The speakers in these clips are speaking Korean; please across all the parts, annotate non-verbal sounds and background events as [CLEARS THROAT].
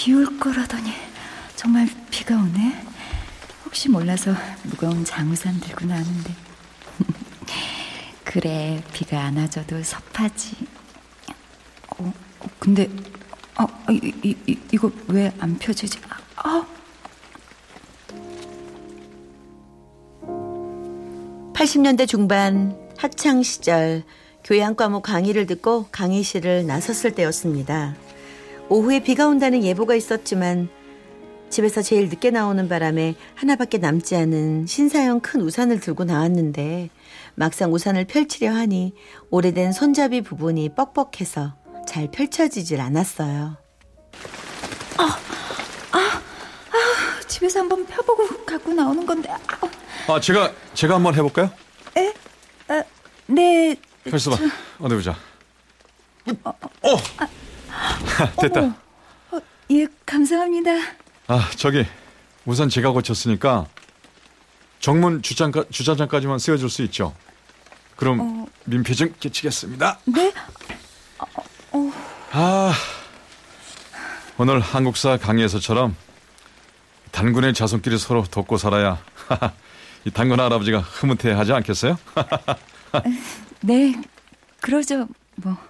비 올 거라더니 정말 비가 오네. 혹시 몰라서 무거운 장우산 들고 나왔는데. [LAUGHS] 그래, 비가 안 와줘도 섭하지. 어, 근데, 어, 이, 이, 이, 이거 왜 안 펴지지? 아, 80년대 중반 학창 시절 교양 과목 강의를 듣고 강의실을 나섰을 때였습니다. 오후에 비가 온다는 예보가 있었지만 집에서 제일 늦게 나오는 바람에 하나밖에 남지 않은 신사형 큰 우산을 들고 나왔는데 막상 우산을 펼치려 하니 오래된 손잡이 부분이 뻑뻑해서 잘 펼쳐지질 않았어요. 아, 아, 아, 집에서 한번 펴보고 갖고 나오는 건데. 아, 아 제가 제가 한번 해볼까요? 에? 아, 네. 벌써 봐. 어디 보자. 어, 어. 됐다. 어머. 어, 예, 감사합니다. 아, 저기 우선 제가 고쳤으니까 정문 주차장까, 주차장까지만 세워줄 수 있죠. 그럼 어... 민폐 좀 끼치겠습니다. 네? 어, 어... 아, 오늘 한국사 강의에서처럼 단군의 자손끼리 서로 돕고 살아야 [LAUGHS] 이 단군 할아버지가 흐뭇해하지 않겠어요? [LAUGHS] 네, 그러죠, 뭐.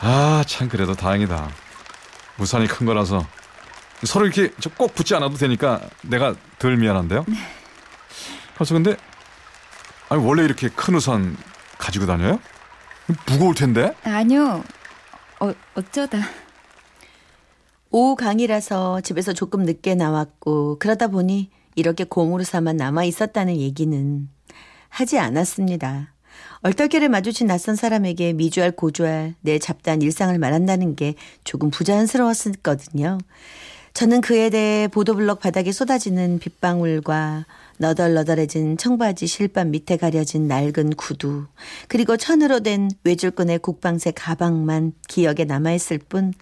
아, 참 그래도 다행이다. 우산이 큰 거라서 서로 이렇게 꼭 붙지 않아도 되니까 내가 덜 미안한데요. 네. 그래서 근데 아니 원래 이렇게 큰 우산 가지고 다녀요? 무거울 텐데? 아니요. 어, 어쩌다. 오후 강의라서 집에서 조금 늦게 나왔고 그러다 보니 이렇게 공으로사만 남아 있었다는 얘기는 하지 않았습니다. 얼떨결에 마주친 낯선 사람에게 미주알 고주알 내 잡다한 일상을 말한다는 게 조금 부자연스러웠었거든요. 저는 그에 대해 보도블럭 바닥에 쏟아지는 빗방울과 너덜너덜해진 청바지 실밥 밑에 가려진 낡은 구두, 그리고 천으로 된 외줄끈의 국방색 가방만 기억에 남아있을 뿐,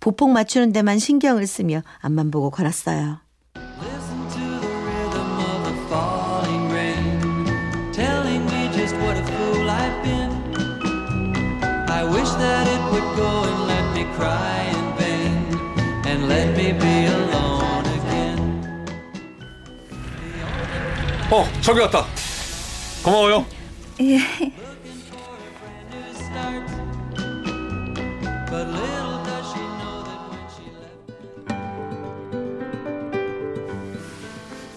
보폭 맞추는 데만 신경을 쓰며 앞만 보고 걸었어요. 어, 저기 왔다. 고마워요. 예.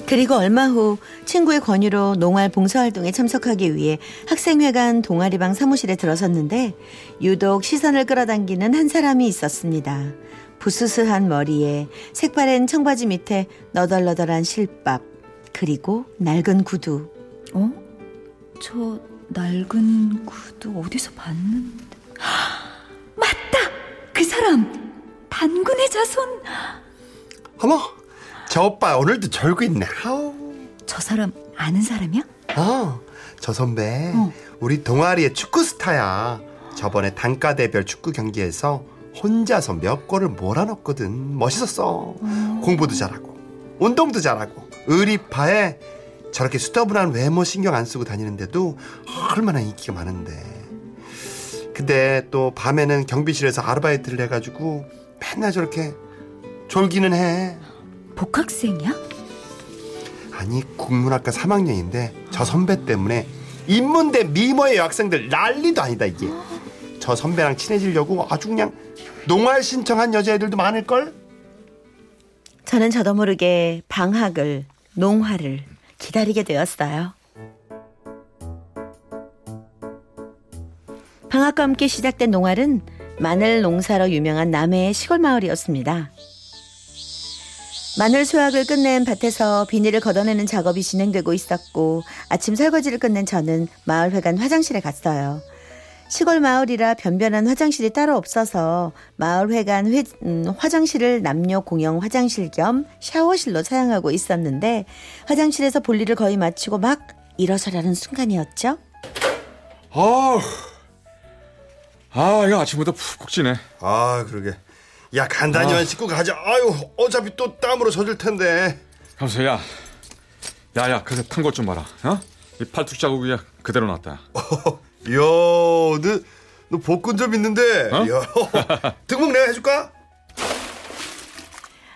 그리고 얼마 후 친구의 권유로 농활 봉사활동에 참석하기 위해 학생회관 동아리방 사무실에 들어섰는데 유독 시선을 끌어당기는 한 사람이 있었습니다. 부스스한 머리에 색바랜 청바지 밑에 너덜너덜한 실밥 그리고 낡은 구두. 어? 저 낡은 구두 어디서 봤는데? [GASPS] 맞다! 그 사람! 단군의 자손! 어머! 저 오빠 오늘도 졸고 있네. 아우. 저 사람 아는 사람이야? 어, 저 선배 어. 우리 동아리의 축구 스타야. 저번에 단과대별 축구 경기에서 혼자서 몇 골을 몰아넣거든. 멋있었어. 어. 공부도 잘하고 운동도 잘하고 의리파에 저렇게 수더분한 외모 신경 안 쓰고 다니는데도 얼마나 인기가 많은데. 근데 또 밤에는 경비실에서 아르바이트를 해가지고 맨날 저렇게 졸기는 해. 복학생이야? 아니 국문학과 3학년인데 저 선배 때문에 인문대 미모의 여학생들 난리도 아니다 이게 저 선배랑 친해지려고 아주 그냥 농활 신청한 여자애들도 많을걸? 저는 저도 모르게 방학을 농활을 기다리게 되었어요. 방학과 함께 시작된 농활은 마늘 농사로 유명한 남해의 시골 마을이었습니다. 마늘 수확을 끝낸 밭에서 비닐을 걷어내는 작업이 진행되고 있었고 아침 설거지를 끝낸 저는 마을회관 화장실에 갔어요. 시골 마을이라 변변한 화장실이 따로 없어서 마을회관 회, 음, 화장실을 남녀 공용 화장실 겸 샤워실로 사용하고 있었는데 화장실에서 볼일을 거의 마치고 막 일어서라는 순간이었죠. 아, 아, 이거 아침부터 푹푹 찌네. 아 그러게. 야 간단히만 씻고 가자. 아유 어차피 또 땀으로 젖을 텐데. 가면서 야, 야, 야, 그새 탄것 좀 봐라. 어? 이 팔뚝 자국이 그대로 났다. 이야, [LAUGHS] 너, 너 복근 좀 있는데. 어? 이야, [LAUGHS] 등목 내가 해줄까?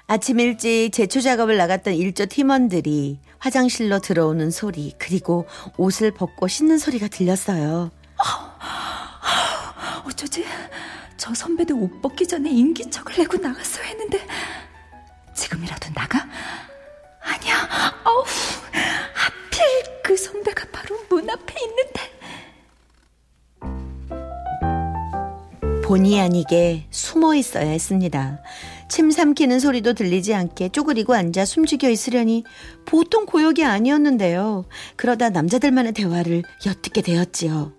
아침 일찍 제초 작업을 나갔던 일조 팀원들이 화장실로 들어오는 소리 그리고 옷을 벗고 씻는 소리가 들렸어요. [GASPS] 어쩌지? 저 선배들 옷 벗기 전에 인기척을 내고 나갔어야 했는데 지금이라도 나가? 아니야. 어우, 하필 그 선배가 바로 문 앞에 있는데. 본의 아니게 숨어 있어야 했습니다. 침 삼키는 소리도 들리지 않게 쪼그리고 앉아 숨죽여 있으려니 보통 고역이 아니었는데요. 그러다 남자들만의 대화를 엿듣게 되었지요.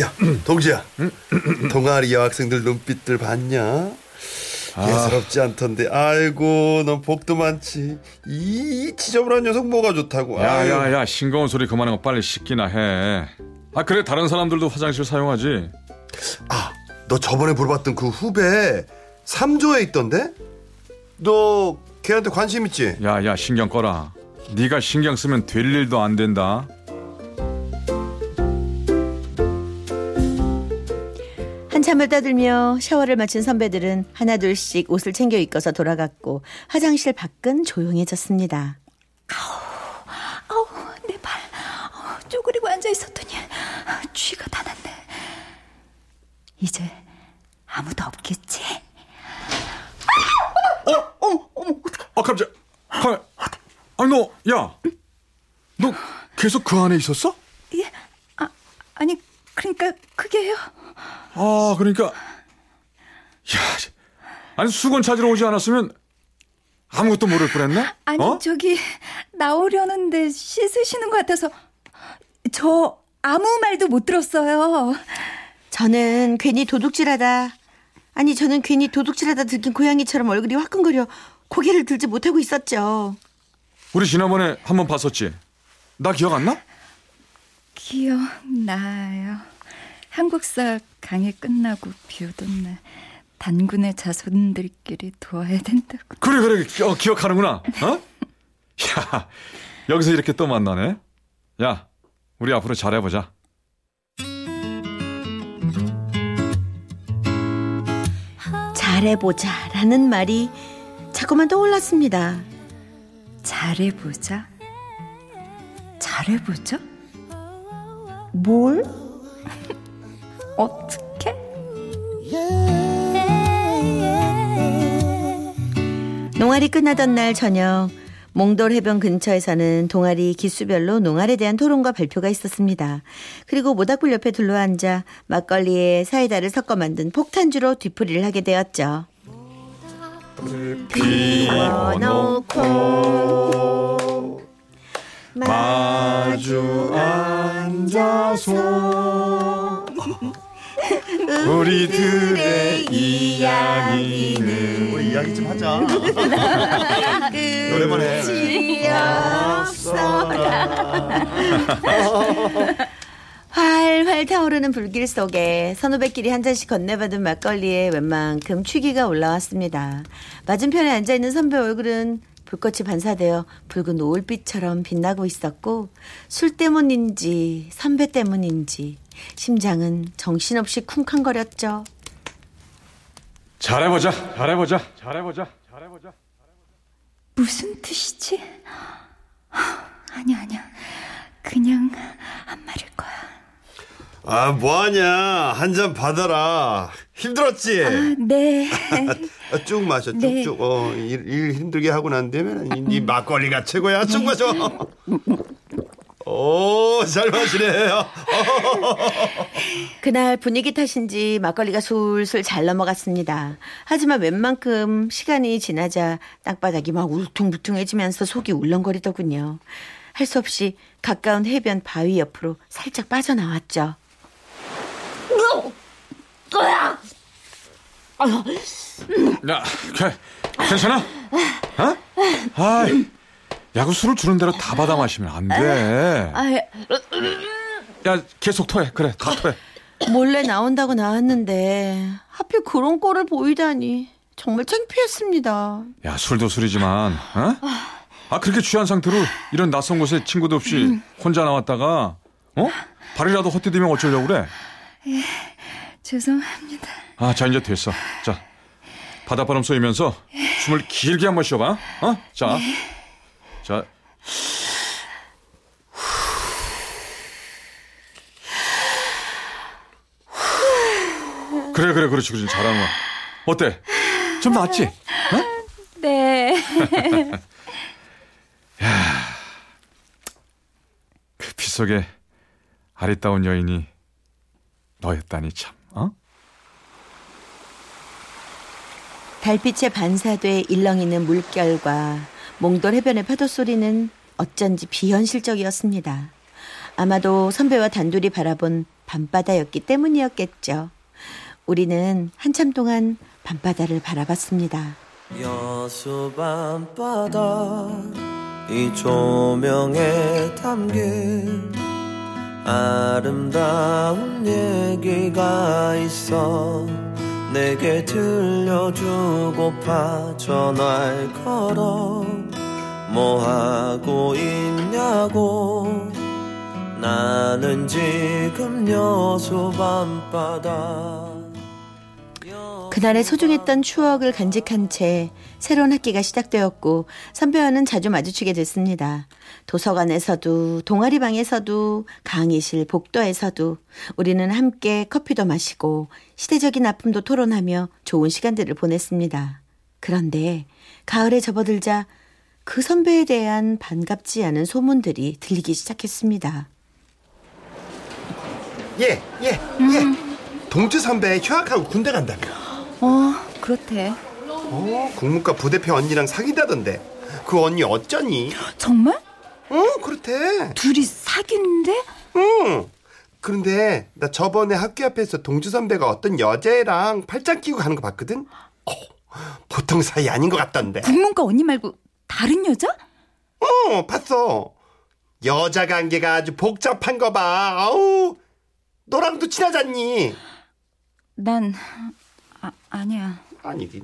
야, [CLEARS THROAT] 동지야. 동아리 여학생들 눈빛들 봤냐? 예사롭지 않던데. 아이고, 넌 복도 많지. 이 지저분한 녀석 뭐가 좋다고. 야. 야, 야, 싱거운 소리 그만하고 빨리 씻기나 해. 아, 그래, 다른 사람들도 화장실 사용하지. 아, 너 저번에 물어봤던 그 후배 삼조에 있던데? 너 걔한테 관심 있지? 야, 야, 신경 꺼라. 네가 신경 쓰면 될 일도 안 된다. 한참을 떠들며 샤워를 마친 선배들은 하나둘씩 옷을 챙겨 입고서 돌아갔고 화장실 밖은 조용해졌습니다. 아우, 내 발. 어, 쪼그리고 앉아 있었더니 쥐가 다 났네. 이제 아무도 없겠지? 아, 깜짝. 아, 아니 너, 야, 너 계속 그 안에 있었어? 예? 아, 아니, 그러니까 그게요. 아, 그러니까, 야, 아니 수건 찾으러 오지 않았으면 아무것도 모를 뻔했네. 아니, 어? 저기 나오려는데 씻으시는 것 같아서 저 아무 말도 못 들었어요. 저는 괜히 도둑질하다. 아니, 저는 괜히 도둑질하다 들킨 고양이처럼 얼굴이 화끈거려 고개를 들지 못하고 있었죠. 우리 지난번에 한번 봤었지. 나 기억 안 나? 기억나요. 한국사 강의 끝나고 비 오던 날 단군의 자손들끼리 도와야 된다고. 그래 그래 기, 어, 기억하는구나. 어? [LAUGHS] 야 여기서 이렇게 또 만나네. 야 우리 앞으로 잘해보자. 잘해보자라는 말이 자꾸만 떠올랐습니다. 잘해보자. 잘해보자? 뭘? [LAUGHS] 어떻게? 농활이 끝나던 날 저녁 몽돌 해변 근처에서는 동아리 기수별로 농활에 대한 토론과 발표가 있었습니다. 그리고 모닥불 옆에 둘러앉아 막걸리에 사이다를 섞어 만든 폭탄주로 뒤풀이를 하게 되었죠. 피워놓고 마주 앉아서 [LAUGHS] 우리들의 이야기는 우리 이야기 좀 하자. [LAUGHS] 노래만해. 활활 타오르는 불길 속에 선후배끼리 한 잔씩 건네받은 막걸리에 웬만큼 취기가 올라왔습니다. 맞은편에 앉아있는 선배 얼굴은 불꽃이 반사되어 붉은 노을빛처럼 빛나고 있었고 술 때문인지 선배 때문인지 심장은 정신없이 쿵쾅거렸죠. 잘해보자. 잘해보자. 잘해보자. 잘해보자. 무슨 뜻이지? 아니야, 아니야. 그냥 한 말일 거야. 아, 뭐하냐. 한 잔 받아라. 힘들었지? 아, 네. 아, [LAUGHS] 쭉 마셔, 네. 쭉쭉. 어, 일, 일 힘들게 하고 난 다음에 이, 이 막걸리가 최고야. 쭉 마셔. 오, 잘 마시네. [LAUGHS] 그날 분위기 탓인지 막걸리가 술술 잘 넘어갔습니다. 하지만 웬만큼 시간이 지나자 땅바닥이 막 울퉁불퉁해지면서 속이 울렁거리더군요. 할 수 없이 가까운 해변 바위 옆으로 살짝 빠져나왔죠. 야, 걔, 괜찮아? 어? 아, 야구 술을 주는 대로 다 받아 마시면 안 돼. 아, 야, 계속 토해. 그래, 다 토해. 몰래 나온다고 나왔는데 하필 그런 꼴을 보이다니 정말 창피했습니다. 야, 술도 술이지만, 어? 아, 그렇게 취한 상태로 이런 낯선 곳에 친구도 없이 혼자 나왔다가, 어? 발이라도 헛디디면 어쩌려고 그래? 죄송합니다. 아, 자, 이제 됐어. 자, 바닷바람 쏘이면서 숨을 길게 한번 쉬어봐. 어? 자. 자. 그래, 그래, 그렇지, 그렇지. 잘하는 거야. 어때? 좀 낫지? 어? 네. [LAUGHS] 그피 속에 아리따운 여인이 너였다니 참, 어? 달빛에 반사돼 일렁이는 물결과 몽돌 해변의 파도 소리는 어쩐지 비현실적이었습니다. 아마도 선배와 단둘이 바라본 밤바다였기 때문이었겠죠. 우리는 한참 동안 밤바다를 바라봤습니다. 여수 밤바다 이 조명에 담긴 아름다운 얘기가 있어 내게 들려주고파 전화를 걸어. 뭐 하고 있냐고. 나는 지금 여수 밤바다 그날의 소중했던 추억을 간직한 채 새로운 학기가 시작되었고 선배와는 자주 마주치게 됐습니다. 도서관에서도 동아리방에서도 강의실 복도에서도 우리는 함께 커피도 마시고 시대적인 아픔도 토론하며 좋은 시간들을 보냈습니다. 그런데 가을에 접어들자 그 선배에 대한 반갑지 않은 소문들이 들리기 시작했습니다. 예, 예, 예. 동주 선배 휴학하고 군대 간다며. 어, 그렇대. 어, 국문과 부대표 언니랑 사귄다던데. 그 언니 어쩌니? 정말? 어, 그렇대. 둘이 사귀는데? 응. 그런데 나 저번에 학교 앞에서 동주 선배가 어떤 여자애랑 팔짱 끼고 가는 거 봤거든? 어, 보통 사이 아닌 것 같던데. 국문과 언니 말고 다른 여자? 어, 봤어. 여자 관계가 아주 복잡한 거 봐. 아우, 너랑도 친하잖니. 난 아, 아니야. 아니지.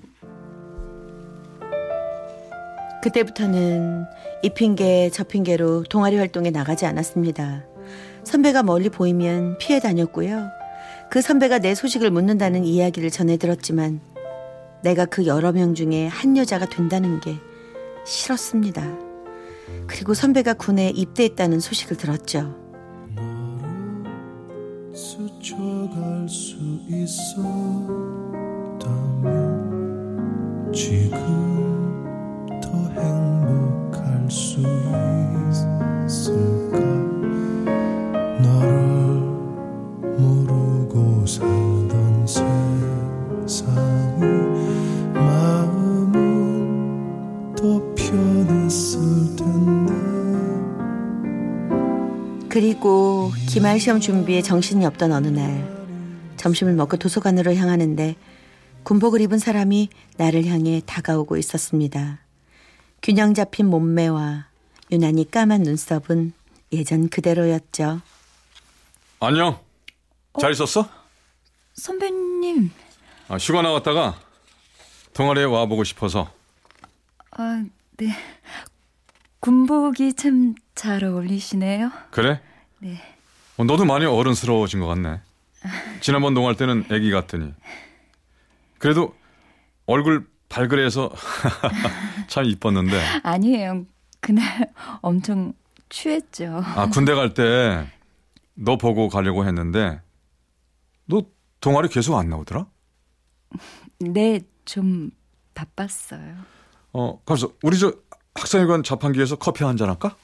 그때부터는 이 핑계 저 핑계로 동아리 활동에 나가지 않았습니다. 선배가 멀리 보이면 피해 다녔고요. 그 선배가 내 소식을 묻는다는 이야기를 전해 들었지만 내가 그 여러 명 중에 한 여자가 된다는 게 싫었습니다. 그리고 선배가 군에 입대했다는 소식을 들었죠. 스쳐갈 수 있었다면 지금 더 행복할 수 있을까? 너를 모르고 살던 세상이 마음은 더 편했을 텐데. 그리고 기말 시험 준비에 정신이 없던 어느 날 점심을 먹고 도서관으로 향하는데 군복을 입은 사람이 나를 향해 다가오고 있었습니다. 균형 잡힌 몸매와 유난히 까만 눈썹은 예전 그대로였죠. 안녕. 잘 있었어? 선배님, 아, 휴가 나갔다가 동아리에 와보고 싶어서. 아, 네. 군복이 참 잘 어울리시네요. 그래? 네. 어, 너도 많이 어른스러워진 것 같네. 지난번 동할 때는 애기 같더니. 그래도 얼굴 발그레해서 [LAUGHS] 참 이뻤는데. 아니에요. 그날 엄청 취했죠. 아, 군대 갈 때 너 보고 가려고 했는데 너 동아리 계속 안 나오더라? 네, 좀 바빴어요. 어, 가서 우리 저 학생회관 자판기에서 커피 한 잔 할까?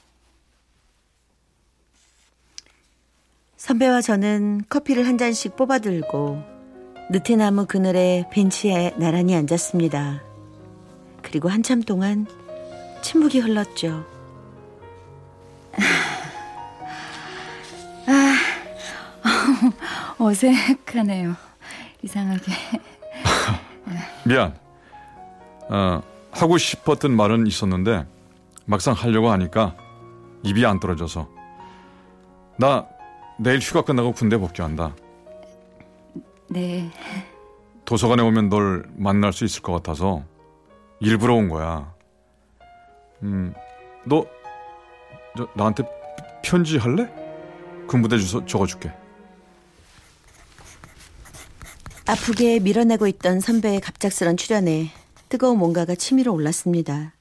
선배와 저는 커피를 한 잔씩 뽑아들고 느티나무 그늘에 벤치에 나란히 앉았습니다. 그리고 한참 동안 침묵이 흘렀죠. 아, 어, 어색하네요. 이상하게. [LAUGHS] 미안. 어, 하고 싶었던 말은 있었는데 막상 하려고 하니까 입이 안 떨어져서 나 내일 휴가 끝나고 군대 복귀한다. 네. 도서관에 오면 널 만날 수 있을 것 같아서 일부러 온 거야. 음, 너 저, 나한테 편지 할래? 군부대 주소 적어줄게. 아프게 밀어내고 있던 선배의 갑작스런 출연에 뜨거운 뭔가가 치밀어 올랐습니다.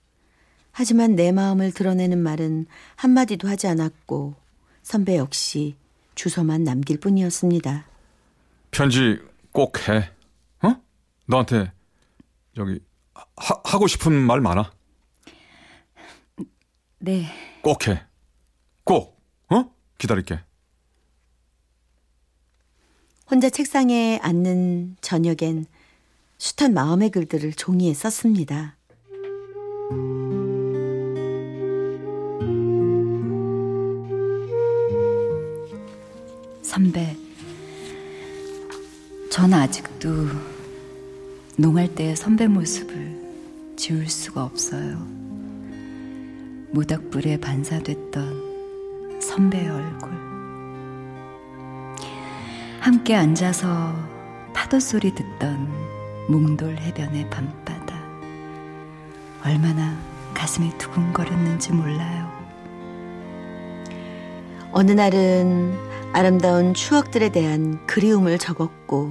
하지만 내 마음을 드러내는 말은 한마디도 하지 않았고 선배 역시 주소만 남길 뿐이었습니다. 편지 꼭 해. 어? 너한테 저기 하, 하고 싶은 말 많아. 네. 꼭 해. 꼭. 어? 기다릴게. 혼자 책상에 앉는 저녁엔 숱한 마음의 글들을 종이에 썼습니다. 선배. 전 아직도 농할 때의 선배 모습을 지울 수가 없어요. 모닥불에 반사됐던 선배의 얼굴. 함께 앉아서 파도 소리 듣던 몽돌 해변의 밤바다. 얼마나 가슴이 두근거렸는지 몰라요. 어느 날은 아름다운 추억들에 대한 그리움을 적었고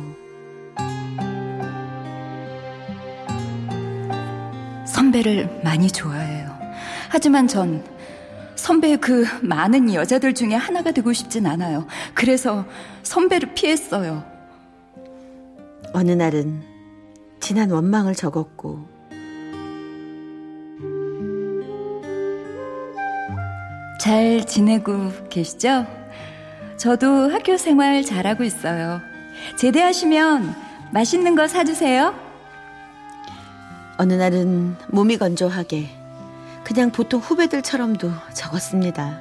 선배를 많이 좋아해요. 하지만 전 선배의 그 많은 여자들 중에 하나가 되고 싶진 않아요. 그래서 선배를 피했어요. 어느 날은 지난 원망을 적었고 잘 지내고 계시죠? 저도 학교 생활 잘하고 있어요. 제대하시면 맛있는 거 사주세요. 어느 날은 몸이 건조하게 그냥 보통 후배들처럼도 적었습니다.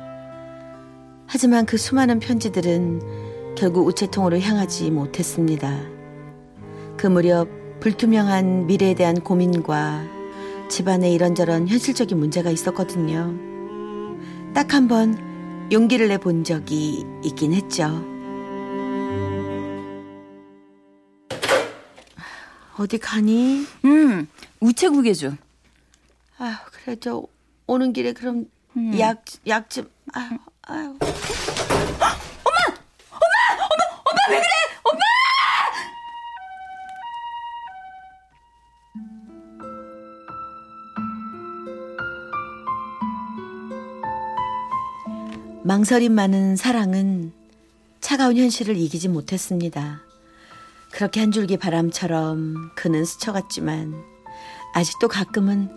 하지만 그 수많은 편지들은 결국 우체통으로 향하지 못했습니다. 그 무렵 불투명한 미래에 대한 고민과 집안에 이런저런 현실적인 문제가 있었거든요. 딱 한 번 용기를 내 본 적이 있긴 했죠. 어디 가니? 음, 우체국에 좀. 아유, 그래, 저, 오는 길에 그럼 약, 약 좀, 아유, 아유. [LAUGHS] 망설임 많은 사랑은 차가운 현실을 이기지 못했습니다. 그렇게 한 줄기 바람처럼 그는 스쳐갔지만 아직도 가끔은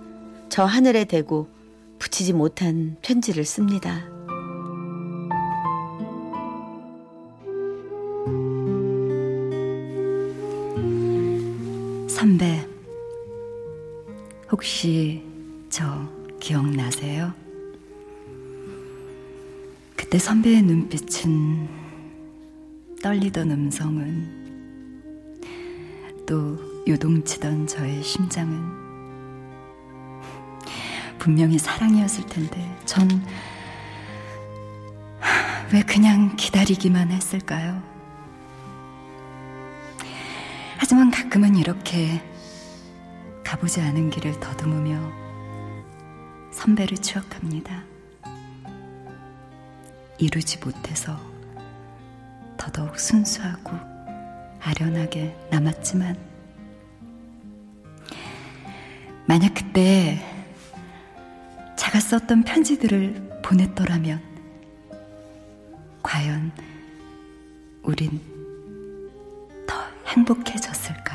저 하늘에 대고 붙이지 못한 편지를 씁니다. 선배, 혹시 저 기억나세요? 그때 선배의 눈빛은 떨리던 음성은 또 요동치던 저의 심장은 분명히 사랑이었을 텐데 전 왜 그냥 기다리기만 했을까요? 하지만 가끔은 이렇게 가보지 않은 길을 더듬으며 선배를 추억합니다. 이루지 못해서 더더욱 순수하고 아련하게 남았지만 만약 그때 제가 썼던 편지들을 보냈더라면 과연 우린 더 행복해졌을까요?